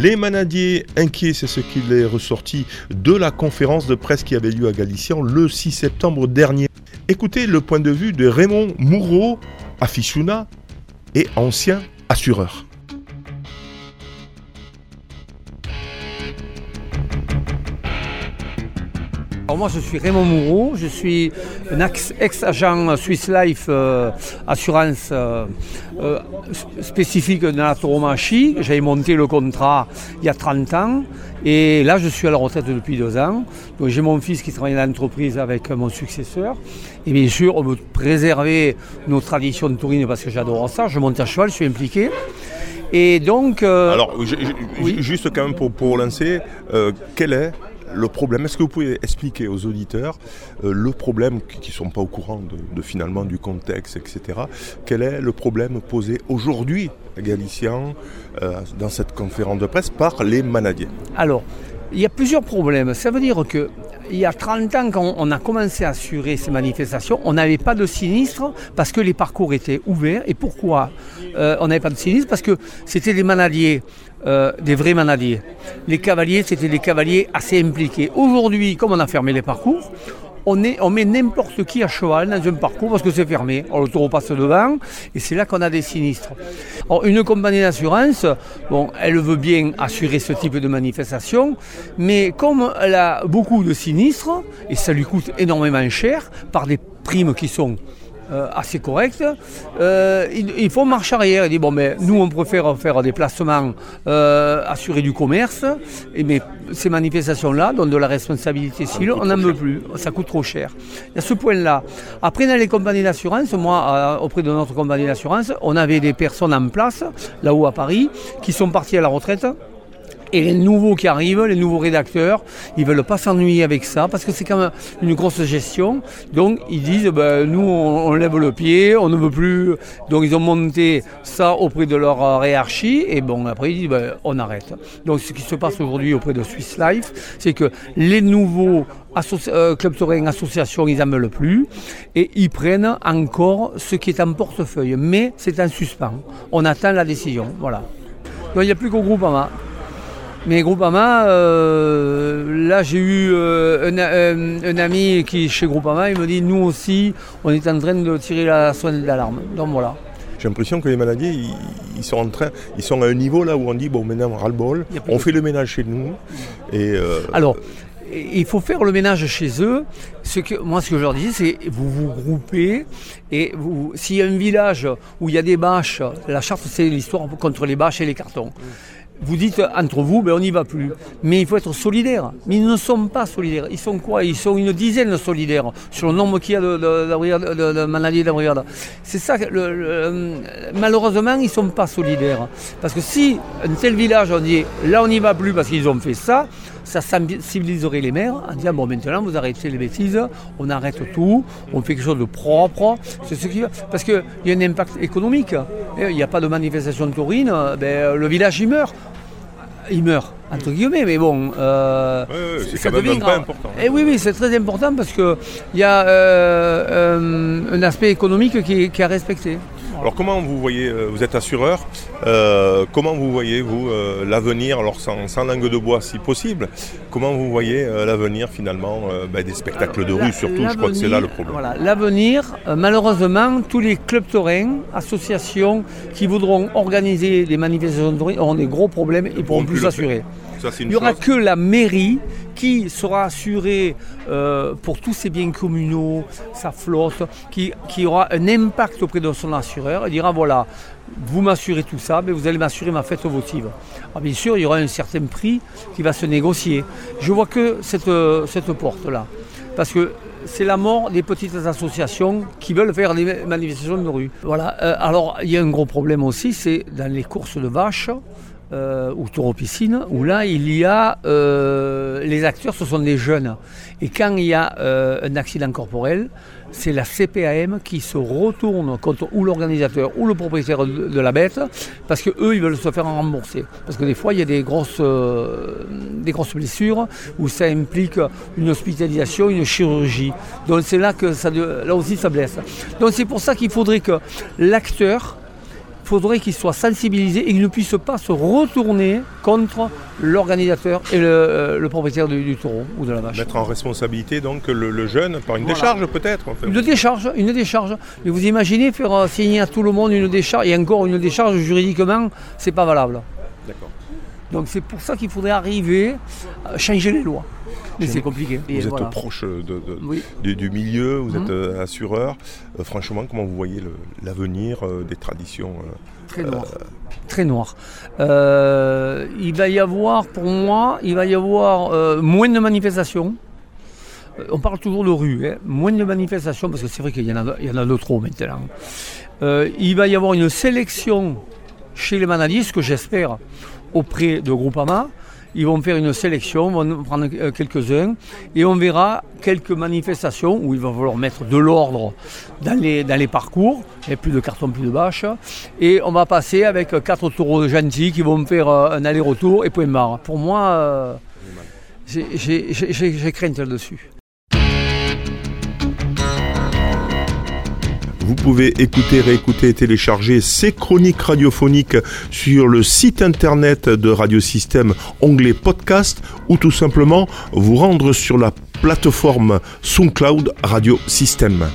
Les manadiers inquiets, c'est ce qu'il est ressorti de la conférence de presse qui avait lieu à Galician le 6 septembre dernier. Écoutez le point de vue de Raymond Moureau, aficionat et ancien assureur. Moi je suis Raymond Moureau, je suis un ex-agent Swiss Life euh, Assurance euh, euh, spécifique de la tauromachie. J'avais monté le contrat il y a 30 ans et là je suis à la retraite depuis deux ans. Donc j'ai mon fils qui travaille dans l'entreprise avec mon successeur. Et bien sûr on veut préserver nos traditions de taurine parce que j'adore ça. Je monte à cheval, je suis impliqué. Et donc... Alors juste quand même pour, pour lancer, quel est le problème, est-ce que vous pouvez expliquer aux auditeurs euh, le problème qui ne sont pas au courant de, finalement du contexte, etc. Quel est le problème posé aujourd'hui à Galicien euh, dans cette conférence de presse par les manadiers? Alors, il y a plusieurs problèmes. Ça veut dire que il y a 30 ans, quand on a commencé à assurer ces manifestations, on n'avait pas de sinistre parce que les parcours étaient ouverts. Et pourquoi euh, on n'avait pas de sinistre? Parce que c'était des manadiers euh, des vrais manadiers. Les cavaliers, c'était des cavaliers assez impliqués. Aujourd'hui, comme on a fermé les parcours, on, on met n'importe qui à cheval dans un parcours parce que c'est fermé. Alors, le taureau passe devant et c'est là qu'on a des sinistres. une compagnie d'assurance, bon, elle veut bien assurer ce type de manifestation, mais comme elle a beaucoup de sinistres, et ça lui coûte énormément cher par des primes qui sont euh, assez correct. Euh, il, faut marche arrière. Il dit bon, mais nous on préfère faire des placements euh, assurés du commerce, et, mais ces manifestations-là donnent de la responsabilité civile, on n'en veut plus, ça coûte trop cher. Il y a ce point-là. Après, dans les compagnies d'assurance, moi, auprès de notre compagnie d'assurance, on avait des personnes en place, là-haut à Paris, qui sont parties à la retraite et les nouveaux qui arrivent, les nouveaux rédacteurs, ils ne veulent pas s'ennuyer avec ça parce que c'est quand même une grosse gestion. Donc ils disent, ben, nous on, lève le pied, on ne veut plus. Donc ils ont monté ça auprès de leur euh, hiérarchie et bon après ils disent, ben, on arrête. Donc ce qui se passe aujourd'hui auprès de Swiss Life, c'est que les nouveaux euh, clubs taurins, associations, ils n'en veulent plus et ils prennent encore ce qui est en portefeuille. Mais c'est en suspens. On attend la décision. Voilà. Donc il n'y a plus qu'au groupe Ama. Mais Groupama, euh, là j'ai eu euh, euh, un, ami qui est chez Groupama, il me dit nous aussi on est en train de tirer la sonnette d'alarme. Donc voilà. J'ai l'impression que les maladies, ils, sont en train, ils sont à un niveau là où on dit bon maintenant on ras le bol, on fait le ménage chez nous. Et Alors, il faut faire le ménage chez eux. Ce que, moi, ce que je leur dis, c'est vous vous groupez et vous, s'il y a un village où il y a des bâches, la charte, c'est l'histoire contre les bâches et les cartons vous dites entre vous, ben on n'y va plus. Mais il faut être solidaire. Mais ils ne sont pas solidaires. Ils sont quoi? Ils sont une dizaine de solidaires sur le nombre qu'il y a de, de, de, maladies de C'est ça. Le, malheureusement, ils ne sont pas solidaires. Parce que si un tel village, on dit là on n'y va plus parce qu'ils ont fait ça, ça sensibiliserait les maires en disant bon maintenant vous arrêtez les bêtises, on arrête tout, on fait quelque chose de propre. C'est ce qui parce qu'il y a un impact économique. Il n'y a pas de manifestation de taurine, ben, le village il meurt il meurt, entre guillemets, mais bon. Euh, c'est quand même pas important. Et eh oui, oui, c'est très important parce qu'il y a euh, euh, un aspect économique qui, qui est à respecter. Alors comment vous voyez, euh, vous êtes assureur, euh, comment vous voyez vous euh, l'avenir, alors sans, langue de bois si possible, comment vous voyez l'avenir finalement ben, des spectacles de rue surtout, je crois que c'est là le problème. Voilà, l'avenir, malheureusement, tous les clubs taurins, associations qui voudront organiser des manifestations de auront des gros problèmes et ne pourront plus s'assurer. Il n'y aura que la mairie qui sera assurée euh, pour tous ses biens communaux, sa flotte, qui, aura un impact auprès de son assureur et dira voilà, vous m'assurez tout ça, mais vous allez m'assurer ma fête votive. Ah, bien sûr, il y aura un certain prix qui va se négocier. Je vois que cette, cette porte-là. Parce que c'est la mort des petites associations qui veulent faire des manifestations de rue. Voilà. Euh, alors, il y a un gros problème aussi, c'est dans les courses de vaches euh, ou taureau piscine, où là il y a euh, les acteurs, ce sont des jeunes. Et quand il y a euh, un accident corporel, c'est la CPAM qui se retourne contre ou l'organisateur ou le propriétaire de, la bête, parce que eux ils veulent se faire rembourser. Parce que des fois il y a des grosses, euh, des grosses blessures où ça implique une hospitalisation, une chirurgie. Donc c'est là que ça, là aussi ça blesse. Donc c'est pour ça qu'il faudrait que l'acteur faudrait qu'ils soient sensibilisés et qu'ils ne puissent pas se retourner contre l'organisateur et le, euh, propriétaire du, taureau ou de la vache. Mettre en responsabilité donc le, jeune par une décharge peut-être Une décharge, une décharge. Mais vous imaginez faire signer à tout le monde une décharge et encore une décharge juridiquement, c'est pas valable. D'accord. Donc c'est pour ça qu'il faudrait arriver à changer les lois. Mais c'est compliqué. Vous êtes proche du, milieu, vous êtes mhm. euh, assureur. Euh, franchement, comment vous voyez l'avenir euh, des traditions Très noir. Très noir. il va y avoir, pour moi, il va y avoir moins de manifestations. On parle toujours de rue, hein. moins de manifestations, parce que c'est vrai qu'il y, en a, y en a de trop maintenant. il va y avoir une sélection chez les manalistes, que j'espère, auprès de Groupama. Ils vont faire une sélection, vont prendre euh, quelques-uns et on verra quelques manifestations où il va falloir mettre de l'ordre dans les, dans les parcours, et plus de cartons, plus de bâches. Et on va passer avec quatre taureaux gentils qui vont faire euh, un aller-retour et point barre. Pour moi, euh, j'ai crainte là-dessus. Vous pouvez écouter, réécouter et télécharger ces chroniques radiophoniques sur le site internet de Radiosystème, onglet podcast, ou tout simplement vous rendre sur la plateforme SoundCloud Radio Système.